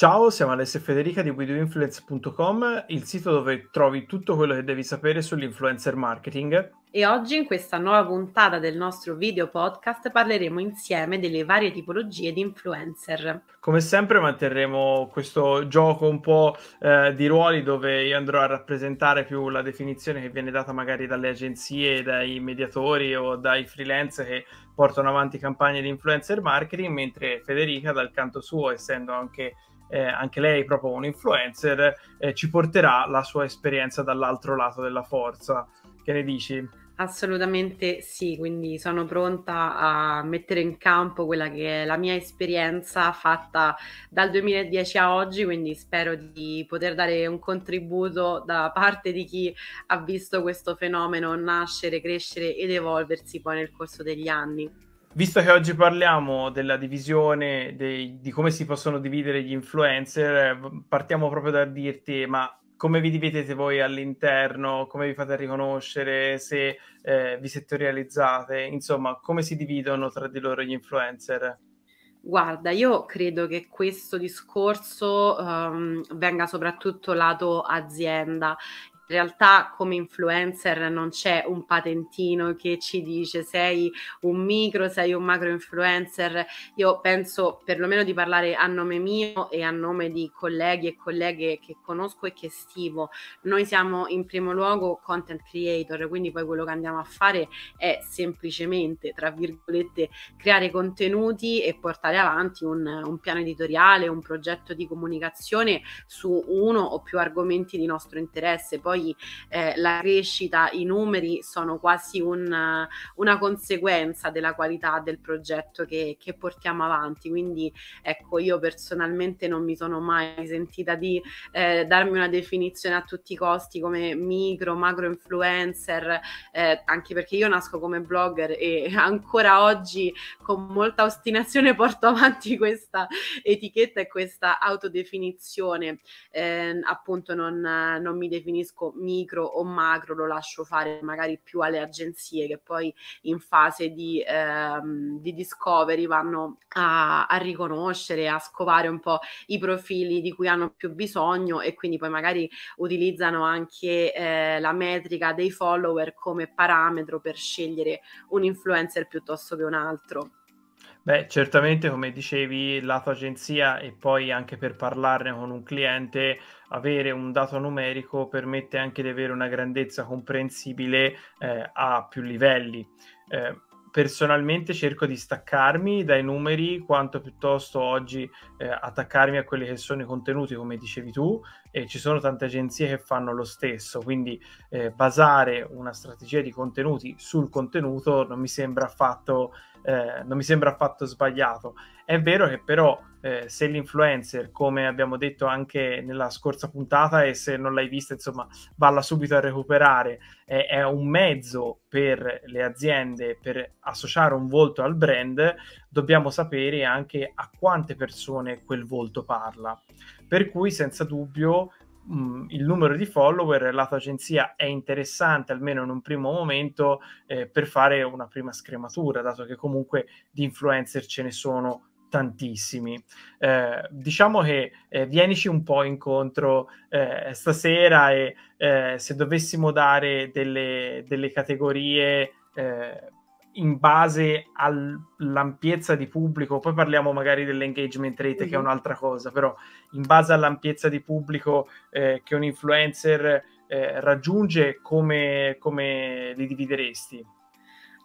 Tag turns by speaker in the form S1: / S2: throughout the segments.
S1: Ciao, siamo Alessio e Federica di WeDoInfluence.com, il sito dove trovi tutto quello che devi sapere sull'influencer marketing.
S2: E oggi in questa nuova puntata del nostro video podcast parleremo insieme delle varie tipologie di influencer.
S1: Come sempre manterremo questo gioco un po' eh, di ruoli dove io andrò a rappresentare più la definizione che viene data magari dalle agenzie, dai mediatori o dai freelance che portano avanti campagne di influencer marketing, mentre Federica dal canto suo, essendo anche eh, anche lei proprio un influencer, eh, ci porterà la sua esperienza dall'altro lato della forza. Che ne dici?
S2: Assolutamente sì, quindi sono pronta a mettere in campo quella che è la mia esperienza fatta dal 2010 a oggi, quindi spero di poter dare un contributo da parte di chi ha visto questo fenomeno nascere, crescere ed evolversi poi nel corso degli anni.
S1: Visto che oggi parliamo della divisione dei, di come si possono dividere gli influencer, partiamo proprio da dirti, ma come vi dividete voi all'interno, come vi fate riconoscere, se eh, vi settorializzate, insomma, come si dividono tra di loro gli influencer?
S2: Guarda, io credo che questo discorso um, venga soprattutto lato azienda realtà come influencer non c'è un patentino che ci dice sei un micro, sei un macro influencer. Io penso perlomeno di parlare a nome mio e a nome di colleghi e colleghe che conosco e che stimo. Noi siamo in primo luogo content creator, quindi poi quello che andiamo a fare è semplicemente, tra virgolette, creare contenuti e portare avanti un, un piano editoriale, un progetto di comunicazione su uno o più argomenti di nostro interesse. Poi poi eh, la crescita, i numeri sono quasi un, una conseguenza della qualità del progetto che, che, portiamo avanti. Quindi ecco, io personalmente non mi sono mai sentita di eh, darmi una definizione a tutti i costi come micro, macro influencer, eh, anche perché io nasco come blogger e ancora oggi con molta ostinazione porto avanti questa etichetta e questa autodefinizione. Eh, appunto non, non mi definisco micro o macro lo lascio fare magari più alle agenzie che poi in fase di, ehm, di discovery vanno a, a, riconoscere, a scovare un po' i profili di cui hanno più bisogno e quindi poi magari utilizzano anche eh, la metrica dei follower come parametro per scegliere un influencer piuttosto che un altro.
S1: Beh, certamente, come dicevi, lato agenzia e poi anche per parlarne con un cliente, avere un dato numerico permette anche di avere una grandezza comprensibile eh, a più livelli. Eh, personalmente cerco di staccarmi dai numeri quanto piuttosto oggi eh, attaccarmi a quelli che sono i contenuti, come dicevi tu, e ci sono tante agenzie che fanno lo stesso, quindi eh, basare una strategia di contenuti sul contenuto non mi sembra affatto, eh, non mi sembra affatto sbagliato. È vero che però eh, se l'influencer, come abbiamo detto anche nella scorsa puntata, e se non l'hai vista, insomma, valla subito a recuperare, è, è un mezzo per le aziende per associare un volto al brand, dobbiamo sapere anche a quante persone quel volto parla. Per cui, senza dubbio, mh, il numero di follower lato agenzia è interessante, almeno in un primo momento, eh, per fare una prima scrematura, dato che comunque di influencer ce ne sono tantissimi. Eh, diciamo che eh, vienici un po' incontro eh, stasera e eh, se dovessimo dare delle, delle categorie eh, in base all'ampiezza di pubblico, poi parliamo magari dell'engagement rate mm-hmm. che è mhm. un'altra cosa, però in base all'ampiezza di pubblico eh, che un influencer eh, raggiunge, come, come li divideresti?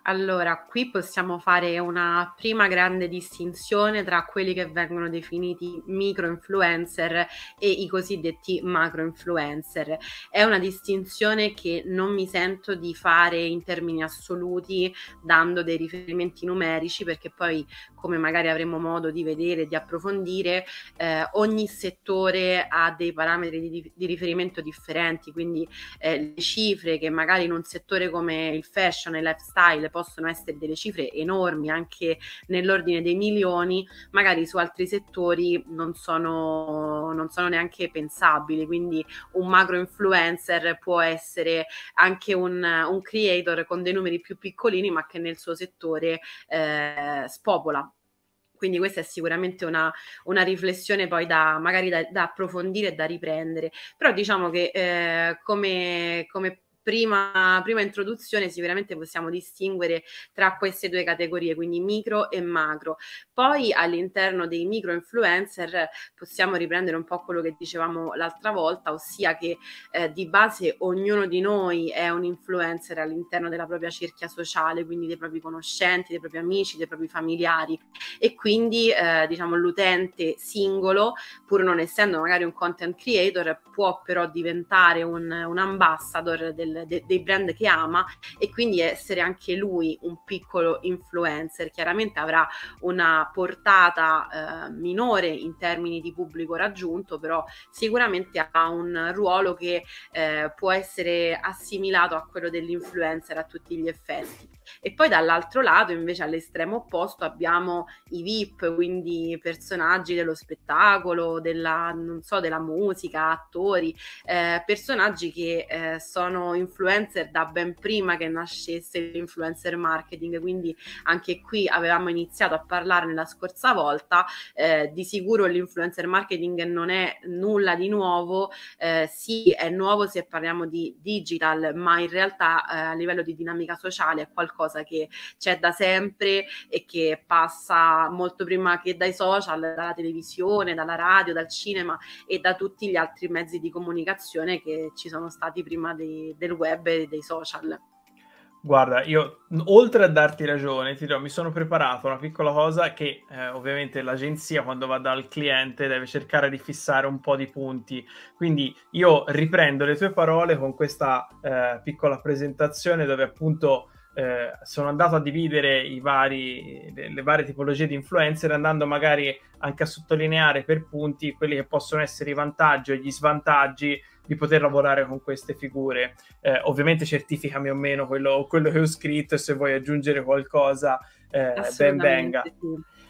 S2: Allora, qui possiamo fare una prima grande distinzione tra quelli che vengono definiti micro influencer e i cosiddetti macro influencer. È una distinzione che non mi sento di fare in termini assoluti dando dei riferimenti numerici perché poi come magari avremo modo di vedere e di approfondire eh, ogni settore ha dei parametri di, di riferimento differenti, quindi eh, le cifre che magari in un settore come il fashion e il lifestyle possono essere delle cifre enormi, anche nell'ordine dei milioni, magari su altri settori non sono, non sono neanche pensabili. Quindi un macro influencer può essere anche un, un creator con dei numeri più piccolini, ma che nel suo settore eh, spopola Quindi questa è sicuramente una, una riflessione poi da magari da, da, approfondire e da riprendere. Però diciamo che eh, come, come prima, prima introduzione sicuramente possiamo distinguere tra queste due categorie, quindi micro e macro. Poi all'interno dei micro influencer possiamo riprendere un po' quello che dicevamo l'altra volta, ossia che eh, di base ognuno di noi è un influencer all'interno della propria cerchia sociale, quindi dei propri conoscenti, dei propri amici, dei propri familiari e quindi eh, diciamo l'utente singolo, pur non essendo magari un content creator, può però diventare un, un ambassador del de, dei brand che ama e quindi essere anche lui un piccolo influencer. Chiaramente avrà una portata eh, minore in termini di pubblico raggiunto, però sicuramente ha un ruolo che eh, può essere assimilato a quello dell'influencer a tutti gli effetti. E poi dall'altro lato, invece, all'estremo opposto abbiamo i VIP, quindi personaggi dello spettacolo, della, non so, della musica, attori, eh, personaggi che eh, sono influencer da ben prima che nascesse l'influencer marketing, quindi anche qui avevamo iniziato a parlarne la scorsa volta, eh, di sicuro l'influencer marketing non è nulla di nuovo, eh, sì è nuovo se parliamo di digital, ma in realtà eh, a livello di dinamica sociale è qualcosa che c'è da sempre e che passa molto prima che dai social, dalla televisione, dalla radio, dal cinema e da tutti gli altri mezzi di comunicazione che ci sono stati prima dei, del web e dei social.
S1: Guarda, io oltre a darti ragione, ti dirò, mi sono preparato una piccola cosa che eh, ovviamente l'agenzia quando va dal cliente deve cercare di fissare un po' di punti. Quindi io riprendo le tue parole con questa eh, piccola presentazione dove appunto eh, sono andato a dividere i vari, le, le, varie tipologie di influencer andando magari anche a sottolineare per punti quelli che possono essere i vantaggi e gli svantaggi di poter lavorare con queste figure. Eh, ovviamente certificami o meno quello, quello, che ho scritto e se vuoi aggiungere qualcosa eh, ben venga.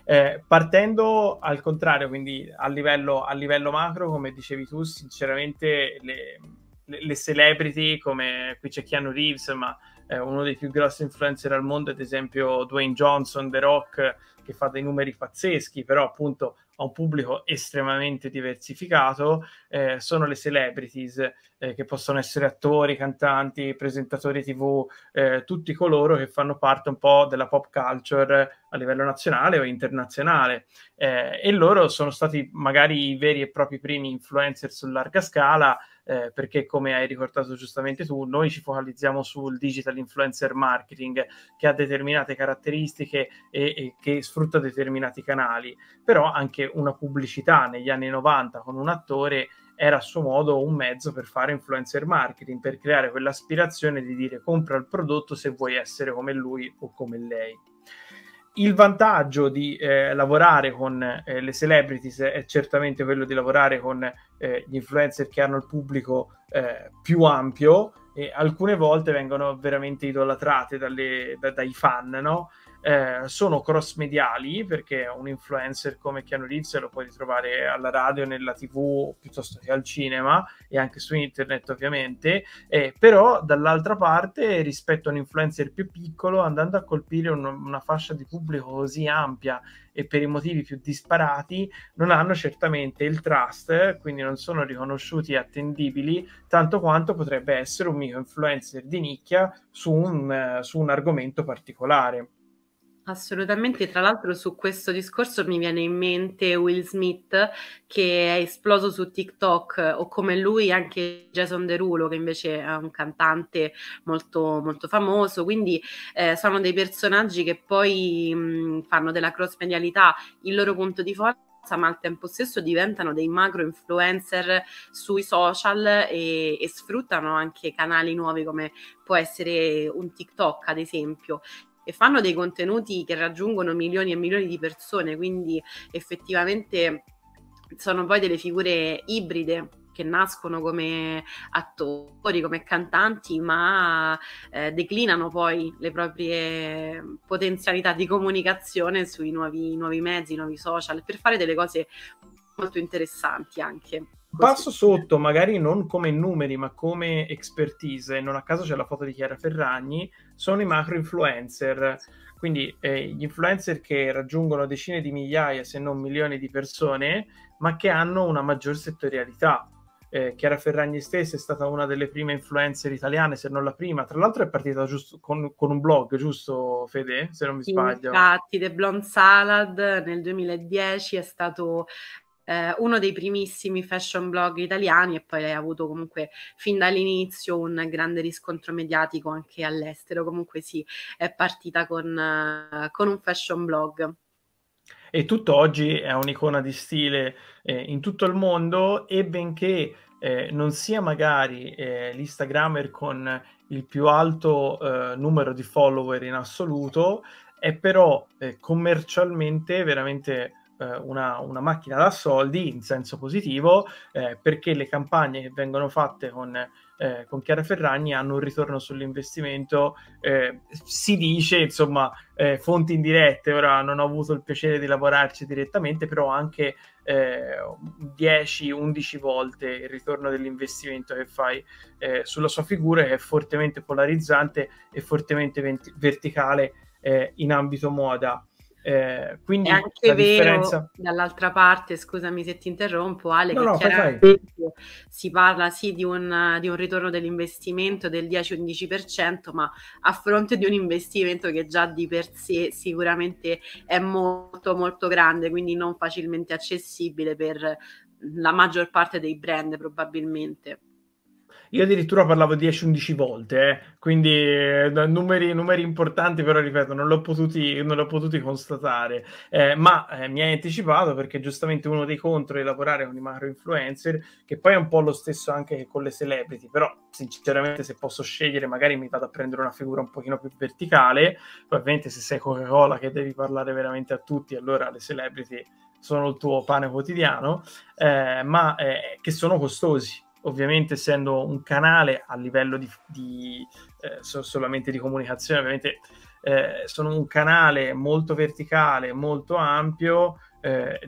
S1: Eh, partendo al contrario, quindi a livello, a livello, macro, come dicevi tu, sinceramente le, le, le celebrity come qui c'è Keanu Reeves, ma eh, uno dei più grossi influencer al mondo, ad esempio Dwayne Johnson, The Rock, che fa dei numeri pazzeschi, però appunto ha un pubblico estremamente diversificato, eh, sono le celebrities, eh, che possono essere attori, cantanti, presentatori tv, eh, tutti coloro che fanno parte un po' della pop culture a livello nazionale o internazionale. Eh, e loro sono stati magari i veri e propri primi influencer su larga scala, eh, perché come hai ricordato giustamente tu, noi ci focalizziamo sul digital influencer marketing che ha determinate caratteristiche e, e che sfrutta determinati canali, però anche una pubblicità negli anni 90 con un attore era a suo modo un mezzo per fare influencer marketing, per creare quell'aspirazione di dire compra il prodotto se vuoi essere come lui o come lei. Il vantaggio di eh, lavorare con eh, le celebrities è certamente quello di lavorare con eh, gli influencer che hanno il pubblico eh, più ampio e alcune volte vengono veramente idolatrate dalle, da, dai fan, no? Eh, sono cross mediali perché un influencer come Keanu Reeves lo puoi trovare alla radio, nella tv piuttosto che al cinema e anche su internet ovviamente, eh, però dall'altra parte rispetto a un influencer più piccolo andando a colpire un, una fascia di pubblico così ampia e per i motivi più disparati non hanno certamente il trust, quindi non sono riconosciuti e attendibili tanto quanto potrebbe essere un micro influencer di nicchia su un, uh, su un argomento particolare.
S2: Assolutamente, tra l'altro su questo discorso mi viene in mente Will Smith che è esploso su TikTok o come lui anche Jason Derulo che invece è un cantante molto, molto famoso, quindi eh, sono dei personaggi che poi mh, fanno della cross medialità il loro punto di forza ma al tempo stesso diventano dei macro influencer sui social e, e, sfruttano anche canali nuovi come può essere un TikTok ad esempio e fanno dei contenuti che raggiungono milioni e milioni di persone, quindi effettivamente sono poi delle figure ibride che nascono come attori, come cantanti, ma eh, declinano poi le proprie potenzialità di comunicazione sui nuovi, nuovi mezzi, nuovi social, per fare delle cose molto interessanti anche.
S1: Passo sotto, magari non come numeri, ma come expertise, non a caso c'è la foto di Chiara Ferragni, sono i macro influencer. Quindi eh, gli influencer che raggiungono decine di migliaia, se non milioni di persone, ma che hanno una maggior settorialità. Eh, Chiara Ferragni stessa è stata una delle prime influencer italiane, se non la prima. Tra l'altro è partita giusto con, con un blog, giusto Fede? Se non mi sbaglio.
S2: Infatti, The Blonde Salad nel 2010 è stato eh, uno dei primissimi fashion blog italiani e poi lei ha avuto comunque fin dall'inizio un grande riscontro mediatico anche all'estero. Comunque sì, è partita con, uh, con un fashion blog.
S1: E tutt'oggi è un'icona di stile eh, in tutto il mondo e benché eh, non sia magari eh, l'Instagrammer con il più alto eh, numero di follower in assoluto, è però eh, commercialmente veramente una, una, macchina da soldi in senso positivo eh, perché le campagne che vengono fatte con, eh, con Chiara Ferragni hanno un ritorno sull'investimento eh, si dice insomma eh, fonti indirette. Ora non ho avuto il piacere di lavorarci direttamente però anche 10-11 volte il ritorno dell'investimento che fai sulla sua figura che è fortemente polarizzante e fortemente vent- verticale in ambito moda
S2: eh, quindi è anche vero differenza... dall'altra parte, scusami se ti interrompo, Ale, no, che no, fai, fai. si parla sì di un, di un, ritorno dell'investimento del 10-11%, ma a fronte di un investimento che già di per sé sicuramente è molto molto grande, quindi non facilmente accessibile per la maggior parte dei brand probabilmente.
S1: Io addirittura parlavo 10-11 volte, eh? quindi eh, numeri, numeri, importanti, però ripeto, non l'ho potuti, non l'ho potuti constatare. Eh, ma eh, mi hai anticipato perché giustamente uno dei contro è lavorare con i macro influencer, che poi è un po' lo stesso anche con le celebrity, però sinceramente se posso scegliere magari mi vado a prendere una figura un pochino più verticale, ovviamente se sei Coca-Cola che devi parlare veramente a tutti, allora le celebrity sono il tuo pane quotidiano, eh, ma che sono costosi ovviamente essendo un canale a livello di, di eh, solamente di comunicazione, ovviamente eh, sono un canale molto verticale, molto ampio, eh,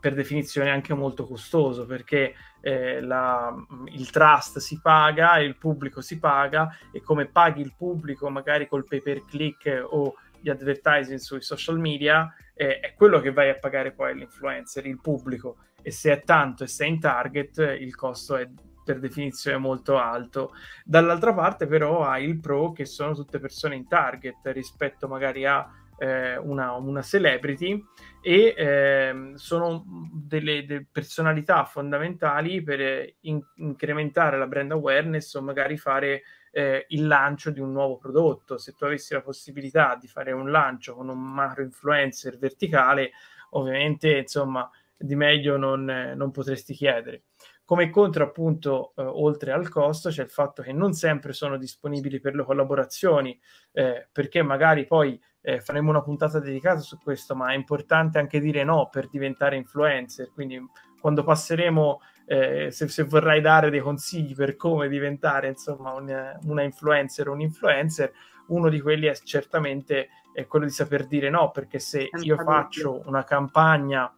S1: per definizione anche molto costoso, perché eh, la, il trust si paga, il pubblico si paga e come paghi il pubblico magari col pay per click o gli advertising sui social media, eh, è quello che vai a pagare poi l'influencer, il pubblico. E se è tanto e sei in target, il costo è per definizione molto alto. Dall'altra parte però hai il pro che sono tutte persone in target rispetto magari a eh, una, una, celebrity e eh, sono delle, delle, personalità fondamentali per in, incrementare la brand awareness o magari fare eh, il lancio di un nuovo prodotto. Se tu avessi la possibilità di fare un lancio con un macro influencer verticale, ovviamente insomma di meglio non, non potresti chiedere. Come contro, appunto, eh, oltre al costo, c'è il fatto che non sempre sono disponibili per le collaborazioni, eh, perché magari poi eh, faremo una puntata dedicata su questo, ma è importante anche dire no per diventare influencer. Quindi, quando passeremo, eh, se, se, vorrai dare dei consigli per come diventare insomma un, una influencer o un influencer, uno di quelli è certamente è quello di saper dire no, perché se io faccio una campagna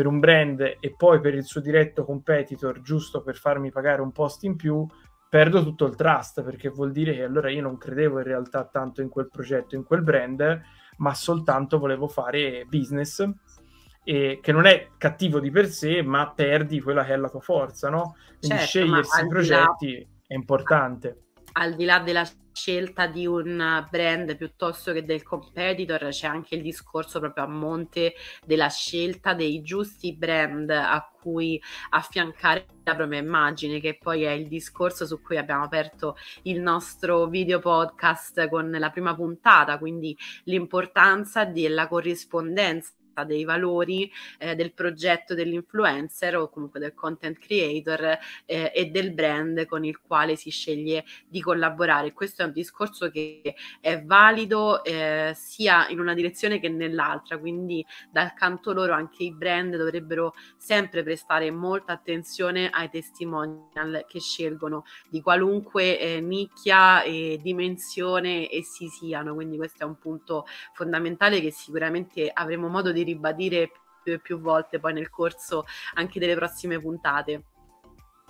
S1: per un brand e poi per il suo diretto competitor giusto per farmi pagare un post in più, perdo tutto il trust perché vuol dire che allora io non credevo in realtà tanto in quel progetto, in quel brand, ma soltanto volevo fare business e che non è cattivo di per sé, ma perdi quella che è la tua forza, no? Quindi certo, scegliersi i progetti là... è importante
S2: al di là della scelta di un brand piuttosto che del competitor, c'è anche il discorso proprio a monte della scelta dei giusti brand a cui affiancare la propria immagine, che poi è il discorso su cui abbiamo aperto il nostro video podcast con la prima puntata, quindi l'importanza della corrispondenza dei valori eh, del progetto dell'influencer o comunque del content creator eh, e del brand con il quale si sceglie di collaborare. Questo è un discorso che è valido eh, sia in una direzione che nell'altra, quindi dal canto loro anche i brand dovrebbero sempre prestare molta attenzione ai testimonial che scelgono di qualunque eh, nicchia e dimensione essi siano, quindi questo è un punto fondamentale che sicuramente avremo modo di ribadire più volte poi nel corso anche delle prossime puntate.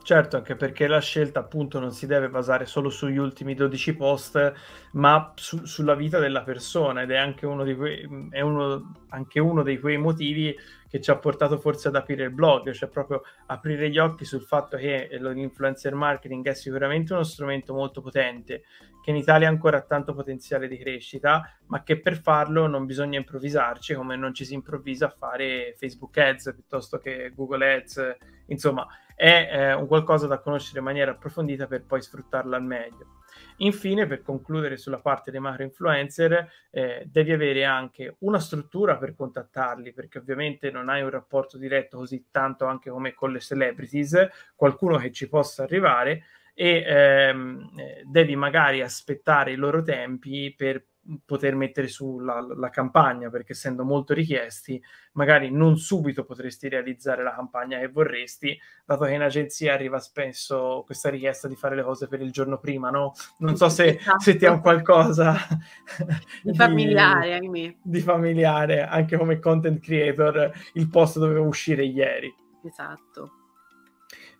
S1: Certo, anche perché la scelta appunto non si deve basare solo sugli ultimi 12 post, ma su, sulla vita della persona ed è anche uno, quei, è uno, anche uno dei quei motivi che ci ha portato forse ad aprire il blog, cioè proprio aprire gli occhi sul fatto che l'influencer marketing è sicuramente uno strumento molto potente, che in Italia ancora ha tanto potenziale di crescita, ma che per farlo non bisogna improvvisarci come non ci si improvvisa a fare Facebook Ads piuttosto che Google Ads, insomma è eh, un qualcosa da conoscere in maniera approfondita per poi sfruttarla al meglio. Infine, per concludere sulla parte dei macro influencer, eh, devi avere anche una struttura per contattarli, perché ovviamente non hai un rapporto diretto così tanto anche come con le celebrities, qualcuno che ci possa arrivare e ehm, eh, devi magari aspettare i loro tempi per poter mettere sulla la campagna perché essendo molto richiesti magari non subito potresti realizzare la campagna che vorresti dato che in agenzia arriva spesso questa richiesta di fare le cose per il giorno prima no? non so se, esatto. se ti ha un qualcosa
S2: di, di familiare ahimè.
S1: di familiare anche come content creator il post doveva uscire ieri
S2: esatto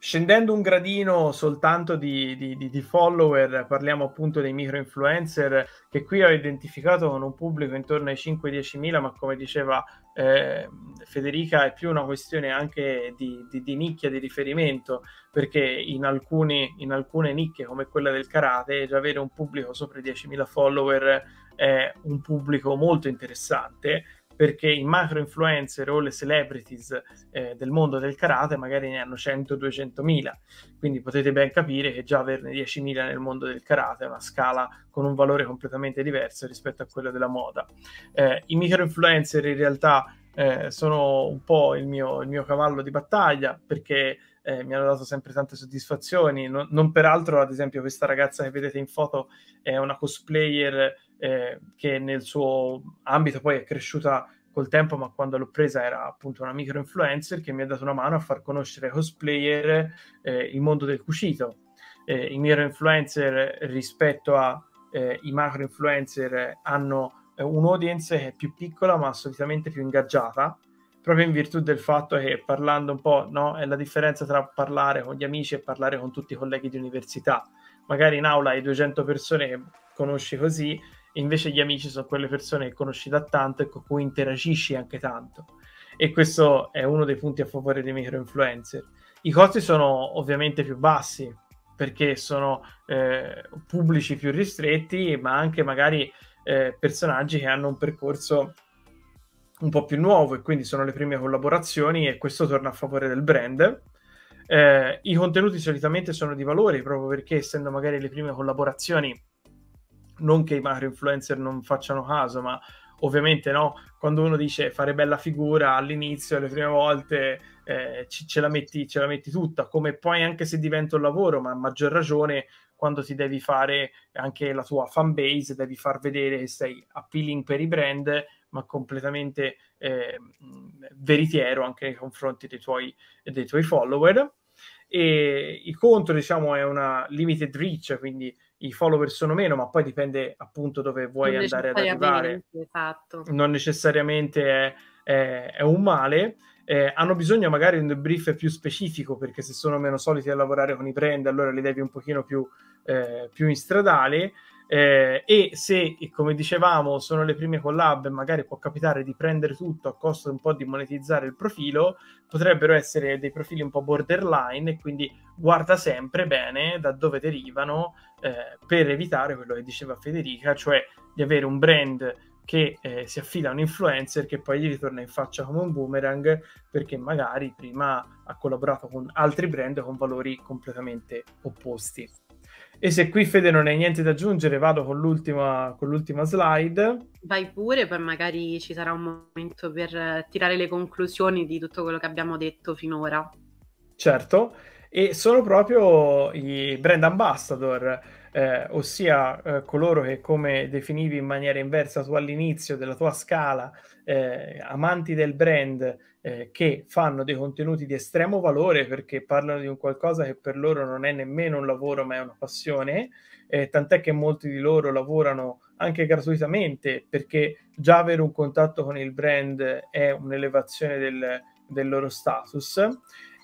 S1: Scendendo un gradino soltanto di, di, di, follower, parliamo appunto dei micro influencer che qui ho identificato con un pubblico intorno ai 5-10 mila, ma come diceva eh, Federica è più una questione anche di, di, nicchia di riferimento, perché in, alcuni, in alcune nicchie come quella del karate, già avere un pubblico sopra i 10.000 follower è un pubblico molto interessante perché i macro influencer o le celebrities eh, del mondo del karate magari ne hanno 100-200 mila, quindi potete ben capire che già averne 10.000 nel mondo del karate è una scala con un valore completamente diverso rispetto a quello della moda. Eh, I micro influencer in realtà eh, sono un po' il mio, il mio, cavallo di battaglia perché eh, mi hanno dato sempre tante soddisfazioni. Non, non, peraltro, ad esempio, questa ragazza che vedete in foto è una cosplayer eh, che nel suo ambito poi è cresciuta col tempo, ma quando l'ho presa era appunto una micro influencer che mi ha dato una mano a far conoscere cosplayer eh, il mondo del cucito. Eh, I micro influencer rispetto ai eh, macro influencer hanno eh, un'audience che è più piccola ma solitamente più ingaggiata proprio in virtù del fatto che parlando un po' no, è la differenza tra parlare con gli amici e parlare con tutti i colleghi di università. Magari in aula hai 200 persone che conosci così, invece gli amici sono quelle persone che conosci da tanto e con cui interagisci anche tanto. E questo è uno dei punti a favore dei micro influencer. I costi sono ovviamente più bassi perché sono eh, pubblici più ristretti, ma anche magari eh, personaggi che hanno un percorso un po' più nuovo e quindi sono le prime collaborazioni e questo torna a favore del brand. Eh, I contenuti solitamente sono di valore proprio perché essendo magari le prime collaborazioni non che i macro influencer non facciano caso, ma ovviamente no, quando uno dice fare bella figura all'inizio, le prime volte eh, ci, ce, la metti, ce la metti tutta, come poi anche se diventa un lavoro, ma a maggior ragione quando ti devi fare anche la tua fan base, devi far vedere che sei appealing per i brand, ma completamente eh, veritiero anche nei confronti dei tuoi, dei tuoi follower. E il contro, diciamo, è una limited reach, quindi i follower sono meno, ma poi dipende appunto dove vuoi andare ad arrivare.
S2: Esatto.
S1: Non necessariamente è, è, è un male. Eh, hanno bisogno magari di un debrief più specifico perché se sono meno soliti a lavorare con i brand allora li devi un pochino più, eh, più in stradale eh, e se, come dicevamo, sono le prime collab, magari può capitare di prendere tutto a costo un po' di monetizzare il profilo, potrebbero essere dei profili un po' borderline e quindi guarda sempre bene da dove derivano eh, per evitare quello che diceva Federica, cioè di avere un brand che eh, si affida a un influencer che poi gli ritorna in faccia come un boomerang perché magari prima ha collaborato con altri brand con valori completamente opposti. E se qui Fede non hai niente da aggiungere, vado con l'ultima, con l'ultima slide.
S2: Vai pure, poi magari ci sarà un momento per tirare le conclusioni di tutto quello che abbiamo detto finora.
S1: Certo, e sono proprio i brand ambassador, eh, ossia eh, coloro che, come definivi in maniera inversa tu all'inizio della tua scala, eh, amanti del brand, eh, che fanno dei contenuti di estremo valore perché parlano di un qualcosa che per loro non è nemmeno un lavoro ma è una passione, eh, tant'è che molti di loro lavorano anche gratuitamente perché già avere un contatto con il brand è un'elevazione del, del loro status.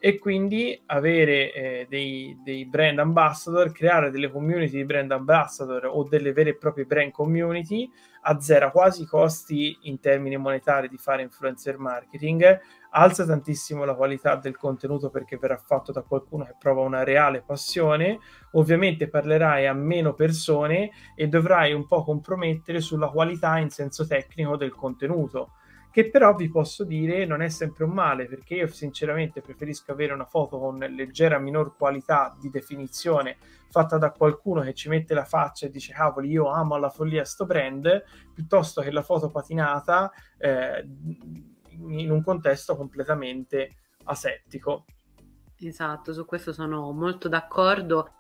S1: E quindi avere eh, dei, dei, brand ambassador, creare delle community di brand ambassador o delle vere e proprie brand community azzera quasi i costi in termini monetari di fare influencer marketing, alza tantissimo la qualità del contenuto perché verrà fatto da qualcuno che prova una reale passione, ovviamente parlerai a meno persone e dovrai un po' compromettere sulla qualità in senso tecnico del contenuto che però vi posso dire non è sempre un male, perché io sinceramente preferisco avere una foto con leggera minor qualità di definizione fatta da qualcuno che ci mette la faccia e dice cavoli io amo alla follia sto brand, piuttosto che la foto patinata eh, in un contesto completamente asettico.
S2: Esatto, su questo sono molto d'accordo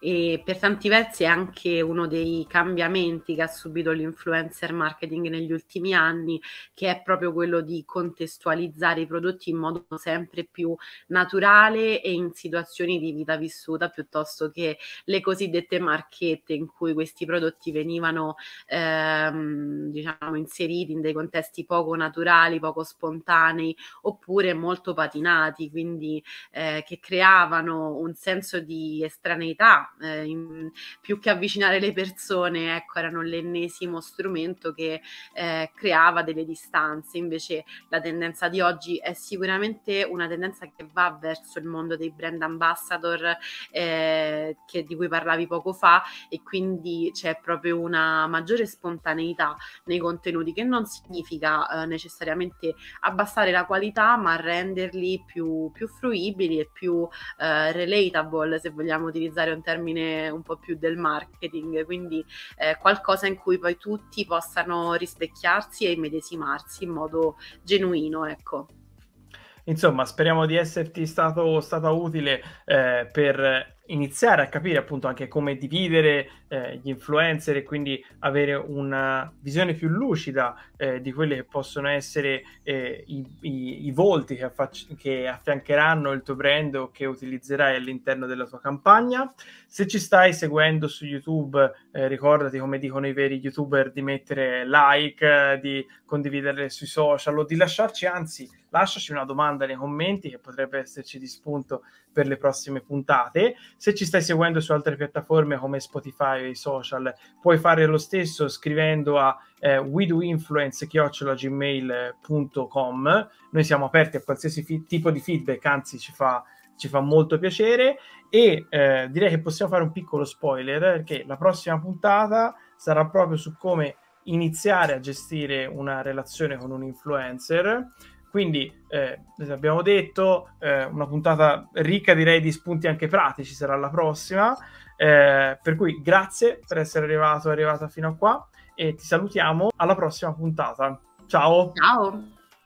S2: e per tanti versi è anche uno dei cambiamenti che ha subito l'influencer marketing negli ultimi anni, che è proprio quello di contestualizzare i prodotti in modo sempre più naturale e in situazioni di vita vissuta piuttosto che le cosiddette marchette in cui questi prodotti venivano ehm, diciamo inseriti in dei contesti poco naturali, poco spontanei oppure molto patinati, quindi eh, che creavano un senso di estraneità realtà, eh, in, più che avvicinare le persone, ecco, erano l'ennesimo strumento che eh, creava delle distanze. Invece la tendenza di oggi è sicuramente una tendenza che va verso il mondo dei brand ambassador eh, che, di cui parlavi poco fa e quindi c'è proprio una maggiore spontaneità nei contenuti che non significa eh, necessariamente abbassare la qualità ma renderli più, più fruibili e più eh, relatable se vogliamo utilizzare un termine un po' più del marketing, quindi eh, qualcosa in cui poi tutti possano rispecchiarsi e immedesimarsi in modo genuino, ecco.
S1: Insomma, speriamo di esserti stato, stata utile eh, per iniziare a capire appunto anche come dividere eh, gli influencer e quindi avere una visione più lucida eh, di quelli che possono essere eh, i, i, i, volti che, affacci- che, affiancheranno il tuo brand o che utilizzerai all'interno della tua campagna. Se ci stai seguendo su YouTube, eh, ricordati come dicono i veri youtuber di mettere like, di condividere sui social o di lasciarci anzi lasciaci una domanda nei commenti che potrebbe esserci di spunto per le prossime puntate. Se ci stai seguendo su altre piattaforme come Spotify o i social, puoi fare lo stesso scrivendo a eh, widoinfluence.gmail.com. Noi siamo aperti a qualsiasi fi- tipo di feedback, anzi ci fa, ci fa molto piacere e eh, direi che possiamo fare un piccolo spoiler perché la prossima puntata sarà proprio su come iniziare a gestire una relazione con un influencer quindi, eh, abbiamo detto, eh, una puntata ricca direi di spunti anche pratici sarà la prossima. Eh, per cui grazie per essere arrivato, arrivata fino a qua e ti salutiamo alla prossima puntata. Ciao!
S2: Ciao!